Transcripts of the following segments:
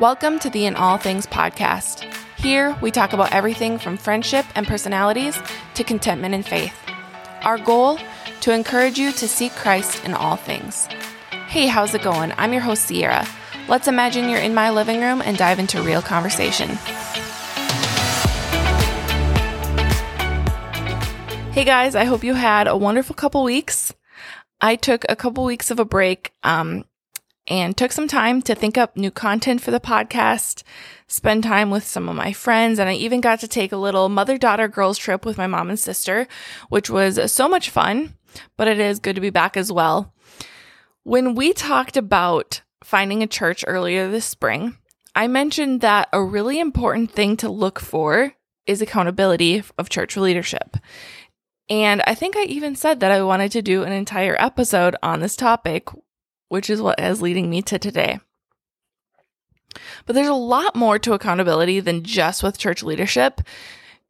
Welcome to the In All Things podcast. Here, we talk about everything from friendship and personalities to contentment and faith. Our goal? To encourage you to seek Christ in all things. Hey, how's it going? I'm your host, Sierra. Let's imagine you're in my living room and dive into real conversation. Hey guys, I hope you had a wonderful couple weeks. I took a couple weeks of a break um, and took some time to think up new content for the podcast, spend time with some of my friends, and I even got to take a little mother daughter girls trip with my mom and sister, which was so much fun, but it is good to be back as well. When we talked about finding a church earlier this spring, I mentioned that a really important thing to look for is accountability of church leadership. And I think I even said that I wanted to do an entire episode on this topic which is what is leading me to today. But there's a lot more to accountability than just with church leadership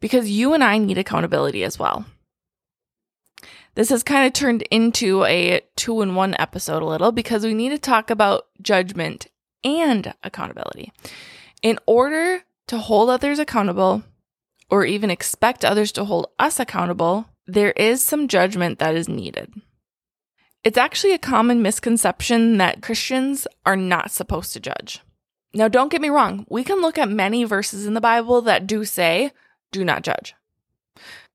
because you and I need accountability as well. This has kind of turned into a two in one episode a little because we need to talk about judgment and accountability. In order to hold others accountable or even expect others to hold us accountable, there is some judgment that is needed. It's actually a common misconception that Christians are not supposed to judge. Now, don't get me wrong, we can look at many verses in the Bible that do say, do not judge.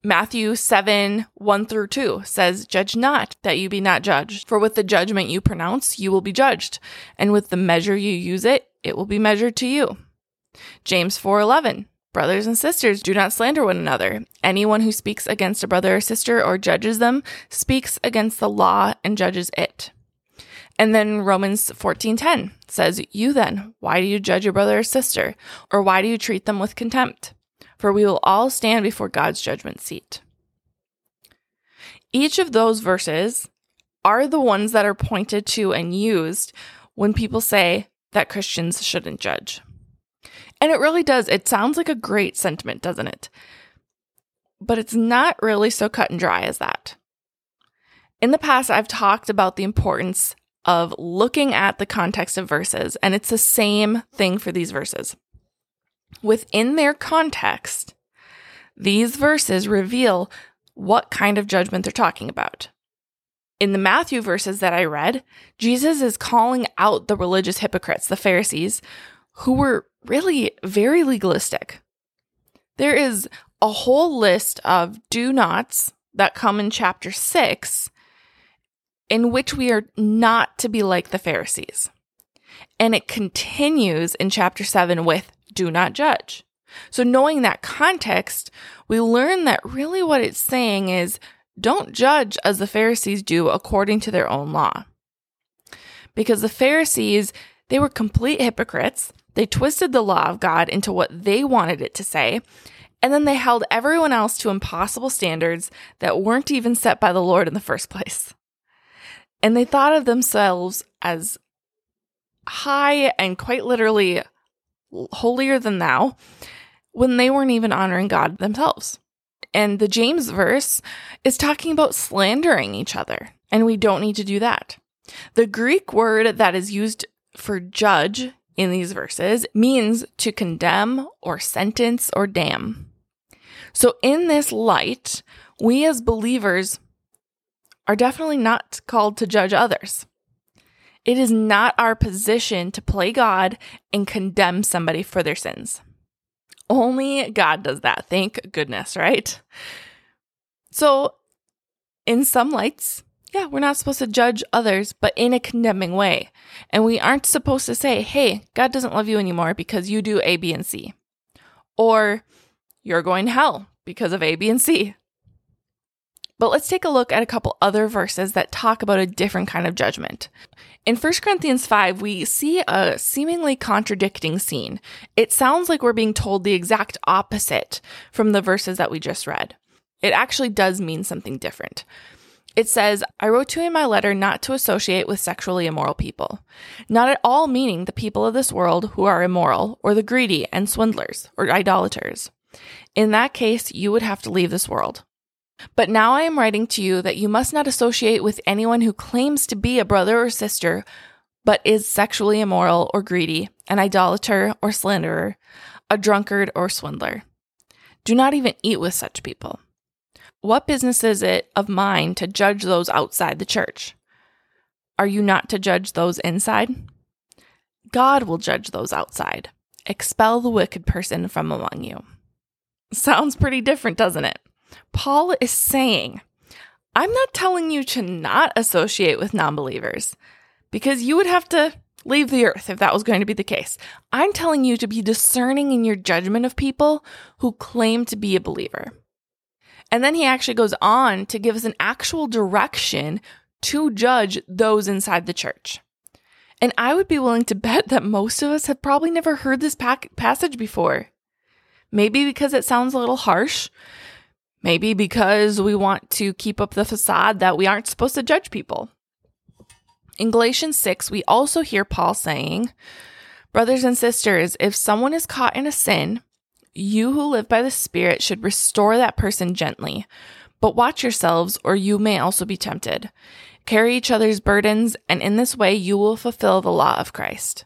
Matthew 7 1 through 2 says, Judge not that you be not judged, for with the judgment you pronounce, you will be judged, and with the measure you use it, it will be measured to you. James 4 11, Brothers and sisters, do not slander one another. Anyone who speaks against a brother or sister or judges them speaks against the law and judges it. And then Romans 14:10 says, "You then, why do you judge your brother or sister, or why do you treat them with contempt? For we will all stand before God's judgment seat." Each of those verses are the ones that are pointed to and used when people say that Christians shouldn't judge. And it really does. It sounds like a great sentiment, doesn't it? But it's not really so cut and dry as that. In the past, I've talked about the importance of looking at the context of verses, and it's the same thing for these verses. Within their context, these verses reveal what kind of judgment they're talking about. In the Matthew verses that I read, Jesus is calling out the religious hypocrites, the Pharisees, who were really very legalistic. There is a whole list of do nots that come in chapter 6 in which we are not to be like the Pharisees. And it continues in chapter 7 with do not judge. So, knowing that context, we learn that really what it's saying is don't judge as the Pharisees do according to their own law. Because the Pharisees, they were complete hypocrites. They twisted the law of God into what they wanted it to say, and then they held everyone else to impossible standards that weren't even set by the Lord in the first place. And they thought of themselves as high and quite literally holier than thou when they weren't even honoring God themselves. And the James verse is talking about slandering each other, and we don't need to do that. The Greek word that is used for judge in these verses means to condemn or sentence or damn. So, in this light, we as believers are definitely not called to judge others. It is not our position to play God and condemn somebody for their sins. Only God does that. Thank goodness, right? So, in some lights, yeah, we're not supposed to judge others, but in a condemning way. And we aren't supposed to say, hey, God doesn't love you anymore because you do A, B, and C. Or you're going to hell because of A, B, and C. But let's take a look at a couple other verses that talk about a different kind of judgment. In 1 Corinthians 5, we see a seemingly contradicting scene. It sounds like we're being told the exact opposite from the verses that we just read. It actually does mean something different. It says, I wrote to you in my letter not to associate with sexually immoral people, not at all meaning the people of this world who are immoral, or the greedy and swindlers, or idolaters. In that case, you would have to leave this world. But now I am writing to you that you must not associate with anyone who claims to be a brother or sister, but is sexually immoral or greedy, an idolater or slanderer, a drunkard or swindler. Do not even eat with such people. What business is it of mine to judge those outside the church? Are you not to judge those inside? God will judge those outside. Expel the wicked person from among you. Sounds pretty different, doesn't it? Paul is saying, I'm not telling you to not associate with non believers because you would have to leave the earth if that was going to be the case. I'm telling you to be discerning in your judgment of people who claim to be a believer. And then he actually goes on to give us an actual direction to judge those inside the church. And I would be willing to bet that most of us have probably never heard this passage before. Maybe because it sounds a little harsh. Maybe because we want to keep up the facade that we aren't supposed to judge people. In Galatians 6, we also hear Paul saying, Brothers and sisters, if someone is caught in a sin, you who live by the Spirit should restore that person gently. But watch yourselves, or you may also be tempted. Carry each other's burdens, and in this way you will fulfill the law of Christ.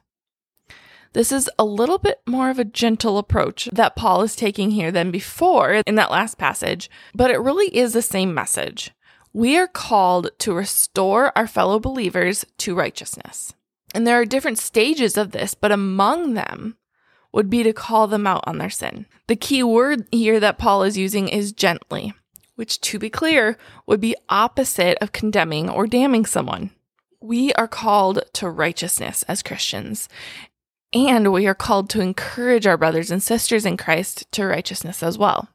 This is a little bit more of a gentle approach that Paul is taking here than before in that last passage, but it really is the same message. We are called to restore our fellow believers to righteousness. And there are different stages of this, but among them would be to call them out on their sin. The key word here that Paul is using is gently, which, to be clear, would be opposite of condemning or damning someone. We are called to righteousness as Christians, and we are called to encourage our brothers and sisters in Christ to righteousness as well.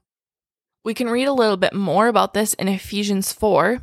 We can read a little bit more about this in Ephesians 4.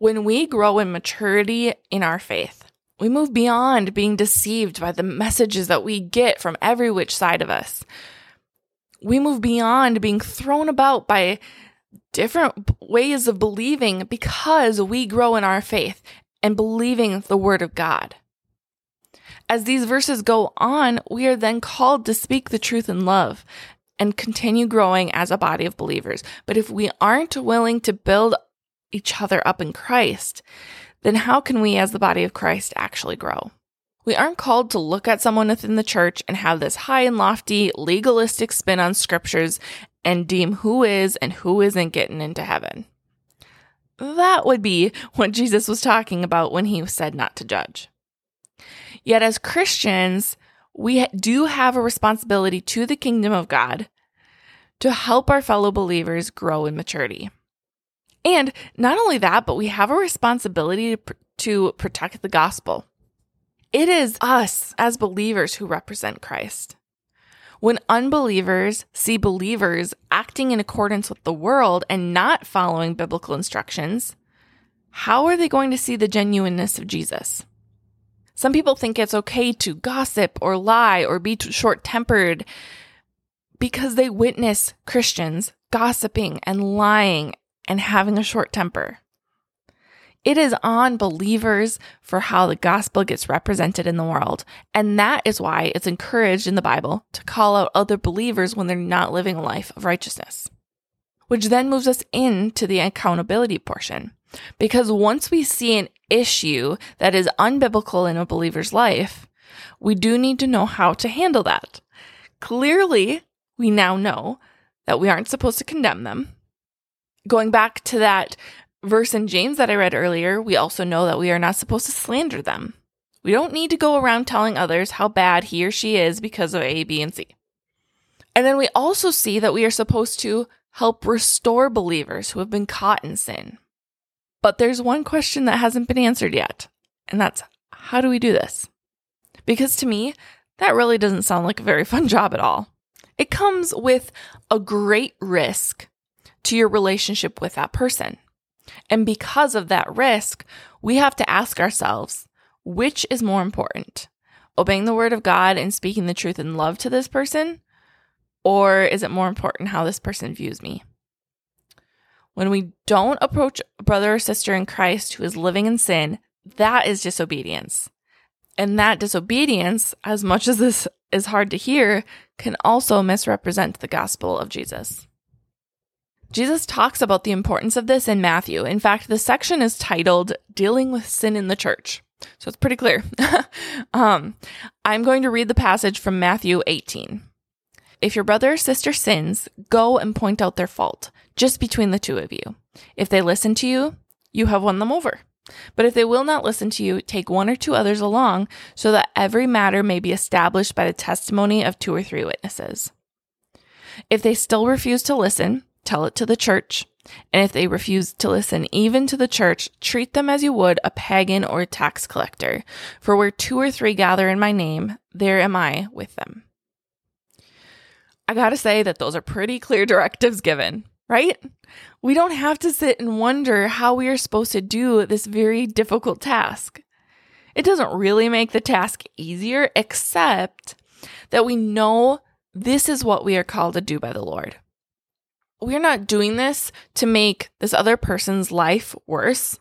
When we grow in maturity in our faith, we move beyond being deceived by the messages that we get from every which side of us. We move beyond being thrown about by different ways of believing because we grow in our faith and believing the Word of God. As these verses go on, we are then called to speak the truth in love and continue growing as a body of believers. But if we aren't willing to build each other up in Christ, then how can we, as the body of Christ, actually grow? We aren't called to look at someone within the church and have this high and lofty legalistic spin on scriptures and deem who is and who isn't getting into heaven. That would be what Jesus was talking about when he said not to judge. Yet, as Christians, we do have a responsibility to the kingdom of God to help our fellow believers grow in maturity. And not only that, but we have a responsibility to, to protect the gospel. It is us as believers who represent Christ. When unbelievers see believers acting in accordance with the world and not following biblical instructions, how are they going to see the genuineness of Jesus? Some people think it's okay to gossip or lie or be short tempered because they witness Christians gossiping and lying and having a short temper. It is on believers for how the gospel gets represented in the world. And that is why it's encouraged in the Bible to call out other believers when they're not living a life of righteousness. Which then moves us into the accountability portion. Because once we see an issue that is unbiblical in a believer's life, we do need to know how to handle that. Clearly, we now know that we aren't supposed to condemn them. Going back to that verse in James that I read earlier, we also know that we are not supposed to slander them. We don't need to go around telling others how bad he or she is because of A, B, and C. And then we also see that we are supposed to help restore believers who have been caught in sin. But there's one question that hasn't been answered yet, and that's how do we do this? Because to me, that really doesn't sound like a very fun job at all. It comes with a great risk to your relationship with that person. And because of that risk, we have to ask ourselves which is more important? Obeying the word of God and speaking the truth in love to this person? Or is it more important how this person views me? When we don't approach a brother or sister in Christ who is living in sin, that is disobedience. And that disobedience, as much as this is hard to hear, can also misrepresent the gospel of Jesus. Jesus talks about the importance of this in Matthew. In fact, the section is titled Dealing with Sin in the Church. So it's pretty clear. um, I'm going to read the passage from Matthew 18. If your brother or sister sins, go and point out their fault, just between the two of you. If they listen to you, you have won them over. But if they will not listen to you, take one or two others along, so that every matter may be established by the testimony of two or three witnesses. If they still refuse to listen, tell it to the church. And if they refuse to listen even to the church, treat them as you would a pagan or a tax collector. For where two or three gather in my name, there am I with them. I gotta say that those are pretty clear directives given, right? We don't have to sit and wonder how we are supposed to do this very difficult task. It doesn't really make the task easier, except that we know this is what we are called to do by the Lord we're not doing this to make this other person's life worse.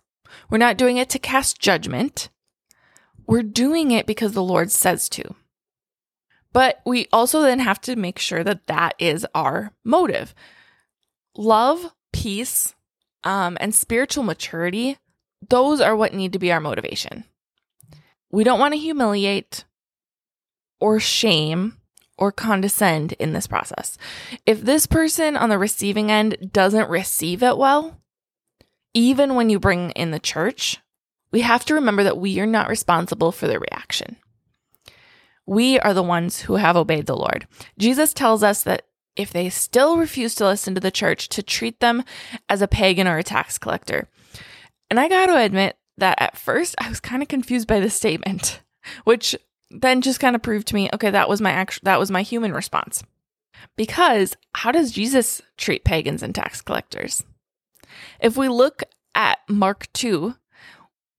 We're not doing it to cast judgment. We're doing it because the Lord says to. But we also then have to make sure that that is our motive. Love, peace, um, and spiritual maturity, those are what need to be our motivation. We don't want to humiliate or shame or condescend in this process. If this person on the receiving end doesn't receive it well, even when you bring in the church, we have to remember that we are not responsible for the reaction. We are the ones who have obeyed the Lord. Jesus tells us that if they still refuse to listen to the church, to treat them as a pagan or a tax collector. And I got to admit that at first I was kind of confused by this statement, which then just kind of proved to me, okay, that was my actual, that was my human response. Because how does Jesus treat pagans and tax collectors? If we look at Mark 2,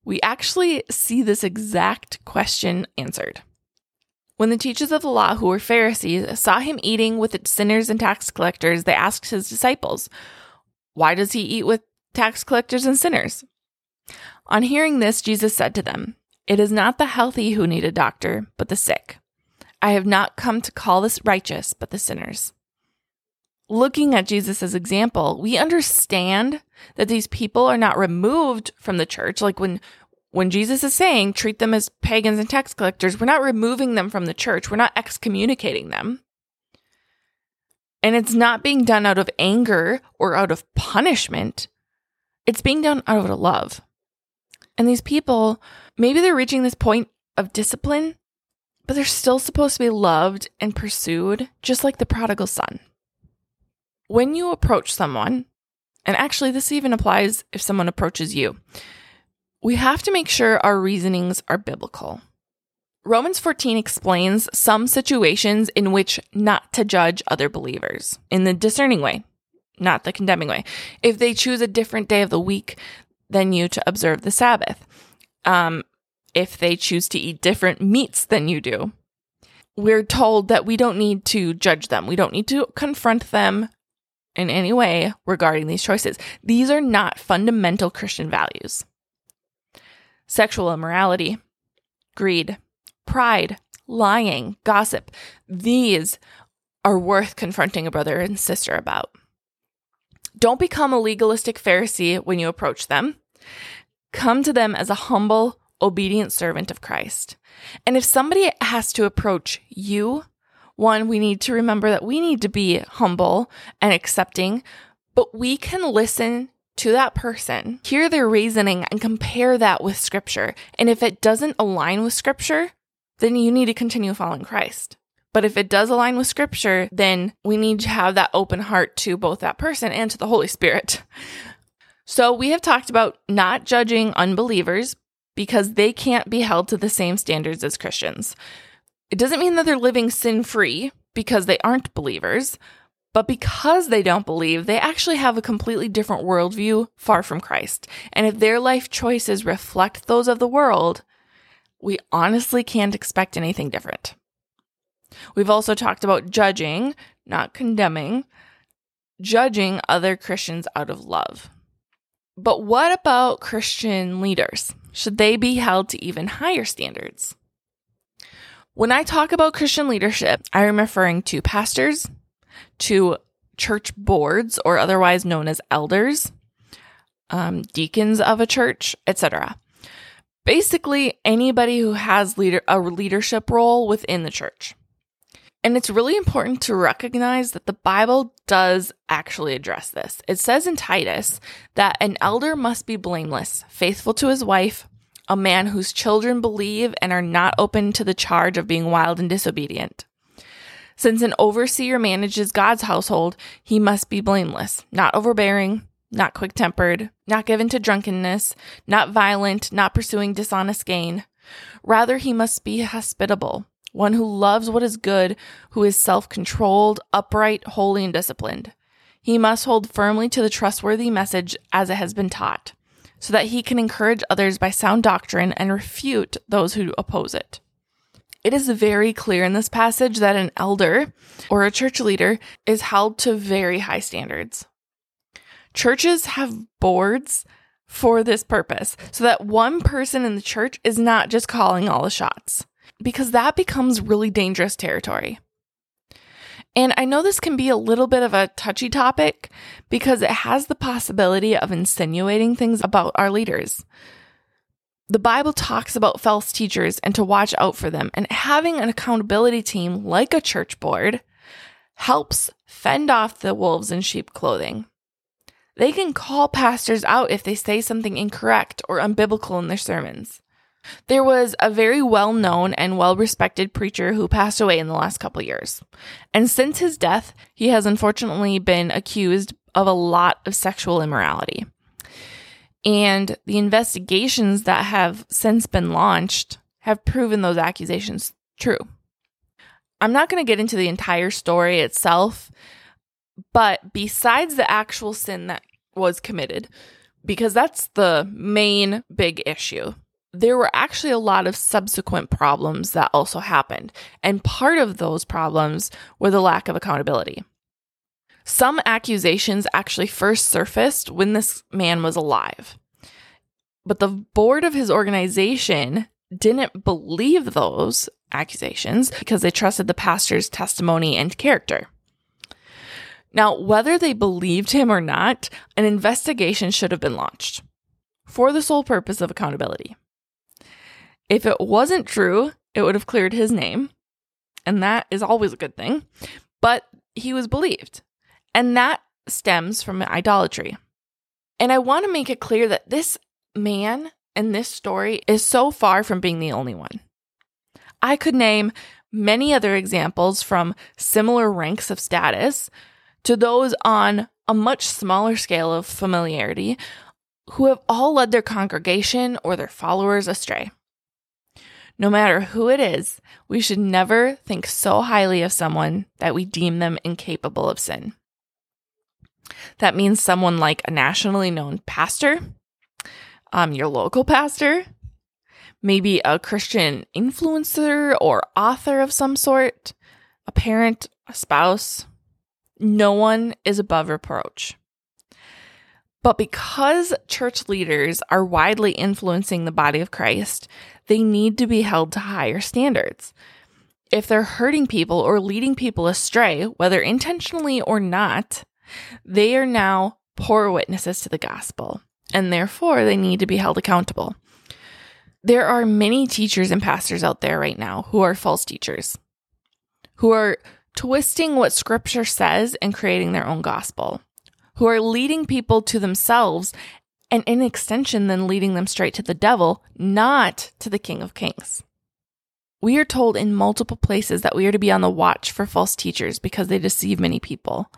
we actually see this exact question answered. When the teachers of the law, who were Pharisees, saw him eating with sinners and tax collectors, they asked his disciples, Why does he eat with tax collectors and sinners? On hearing this, Jesus said to them, it is not the healthy who need a doctor, but the sick. I have not come to call the righteous, but the sinners. Looking at Jesus' example, we understand that these people are not removed from the church. Like when, when Jesus is saying, treat them as pagans and tax collectors, we're not removing them from the church. We're not excommunicating them. And it's not being done out of anger or out of punishment. It's being done out of love. And these people, maybe they're reaching this point of discipline, but they're still supposed to be loved and pursued, just like the prodigal son. When you approach someone, and actually, this even applies if someone approaches you, we have to make sure our reasonings are biblical. Romans 14 explains some situations in which not to judge other believers in the discerning way, not the condemning way. If they choose a different day of the week than you to observe the Sabbath. Um, if they choose to eat different meats than you do, we're told that we don't need to judge them. We don't need to confront them in any way regarding these choices. These are not fundamental Christian values. Sexual immorality, greed, pride, lying, gossip, these are worth confronting a brother and sister about. Don't become a legalistic Pharisee when you approach them. Come to them as a humble, obedient servant of Christ. And if somebody has to approach you, one, we need to remember that we need to be humble and accepting, but we can listen to that person, hear their reasoning, and compare that with scripture. And if it doesn't align with scripture, then you need to continue following Christ. But if it does align with scripture, then we need to have that open heart to both that person and to the Holy Spirit. So we have talked about not judging unbelievers because they can't be held to the same standards as Christians. It doesn't mean that they're living sin free because they aren't believers, but because they don't believe, they actually have a completely different worldview far from Christ. And if their life choices reflect those of the world, we honestly can't expect anything different. We've also talked about judging, not condemning, judging other Christians out of love. But what about Christian leaders? Should they be held to even higher standards? When I talk about Christian leadership, I am referring to pastors, to church boards, or otherwise known as elders, um, deacons of a church, etc. Basically, anybody who has leader a leadership role within the church. And it's really important to recognize that the Bible does actually address this. It says in Titus that an elder must be blameless, faithful to his wife, a man whose children believe and are not open to the charge of being wild and disobedient. Since an overseer manages God's household, he must be blameless, not overbearing, not quick tempered, not given to drunkenness, not violent, not pursuing dishonest gain. Rather, he must be hospitable one who loves what is good, who is self controlled, upright, holy, and disciplined. He must hold firmly to the trustworthy message as it has been taught, so that he can encourage others by sound doctrine and refute those who oppose it. It is very clear in this passage that an elder or a church leader is held to very high standards. Churches have boards for this purpose, so that one person in the church is not just calling all the shots because that becomes really dangerous territory. And I know this can be a little bit of a touchy topic because it has the possibility of insinuating things about our leaders. The Bible talks about false teachers and to watch out for them, and having an accountability team like a church board helps fend off the wolves in sheep clothing. They can call pastors out if they say something incorrect or unbiblical in their sermons. There was a very well known and well respected preacher who passed away in the last couple years. And since his death, he has unfortunately been accused of a lot of sexual immorality. And the investigations that have since been launched have proven those accusations true. I'm not going to get into the entire story itself, but besides the actual sin that was committed, because that's the main big issue there were actually a lot of subsequent problems that also happened. And part of those problems were the lack of accountability. Some accusations actually first surfaced when this man was alive. But the board of his organization didn't believe those accusations because they trusted the pastor's testimony and character. Now, whether they believed him or not, an investigation should have been launched for the sole purpose of accountability. If it wasn't true, it would have cleared his name. And that is always a good thing. But he was believed. And that stems from idolatry. And I want to make it clear that this man and this story is so far from being the only one. I could name many other examples from similar ranks of status to those on a much smaller scale of familiarity who have all led their congregation or their followers astray. No matter who it is, we should never think so highly of someone that we deem them incapable of sin. That means someone like a nationally known pastor, um, your local pastor, maybe a Christian influencer or author of some sort, a parent, a spouse. No one is above reproach. But because church leaders are widely influencing the body of Christ, they need to be held to higher standards. If they're hurting people or leading people astray, whether intentionally or not, they are now poor witnesses to the gospel, and therefore they need to be held accountable. There are many teachers and pastors out there right now who are false teachers, who are twisting what scripture says and creating their own gospel who are leading people to themselves and in extension then leading them straight to the devil, not to the King of Kings. We are told in multiple places that we are to be on the watch for false teachers because they deceive many people.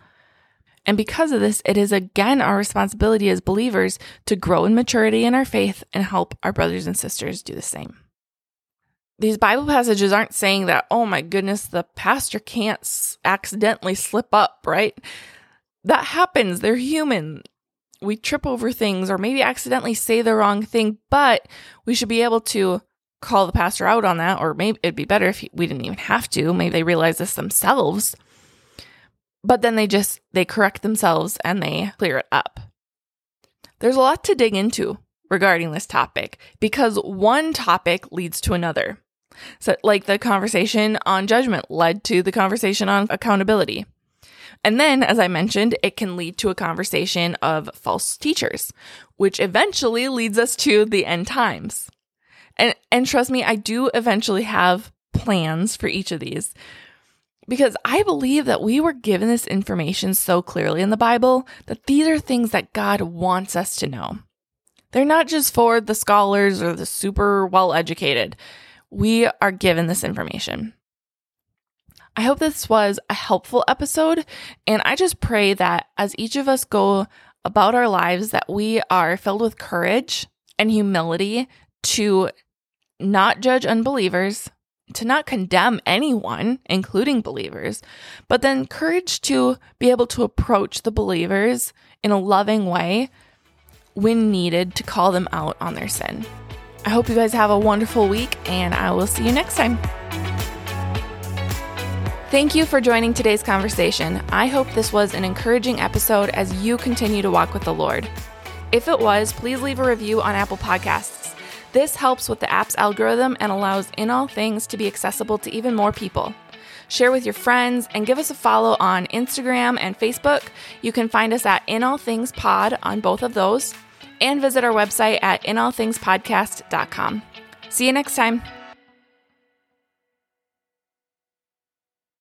And because of this, it is again our responsibility as believers to grow in maturity in our faith and help our brothers and sisters do the same. These Bible passages aren't saying that, oh my goodness, the pastor can't accidentally slip up, right? that happens. They're human. We trip over things or maybe accidentally say the wrong thing, but we should be able to call the pastor out on that, or maybe it'd be better if we didn't even have to. Maybe they realize this themselves. But then they just they correct themselves and they clear it up. There's a lot to dig into regarding this topic because one topic leads to another. So, like the conversation on judgment led to the conversation on accountability. And then, as I mentioned, it can lead to a conversation of false teachers, which eventually leads us to the end times. And, and trust me, I do eventually have plans for each of these because I believe that we were given this information so clearly in the Bible that these are things that God wants us to know. They're not just for the scholars or the super well educated. We are given this information. I hope this was a helpful episode. And I just pray that as each of us go about our lives, that we are filled with courage and humility to not judge unbelievers, to not condemn anyone, including believers, but then courage to be able to approach the believers in a loving way when needed to call them out on their sin. I hope you guys have a wonderful week, and I will see you next time. Thank you for joining today's conversation. I hope this was an encouraging episode as you continue to walk with the Lord. If it was, please leave a review on Apple Podcasts. This helps with the app's algorithm and allows In All Things to be accessible to even more people. Share with your friends and give us a follow on Instagram and Facebook. You can find us at In All Things Pod on both of those and visit our website at inallthingspodcast.com. See you next time.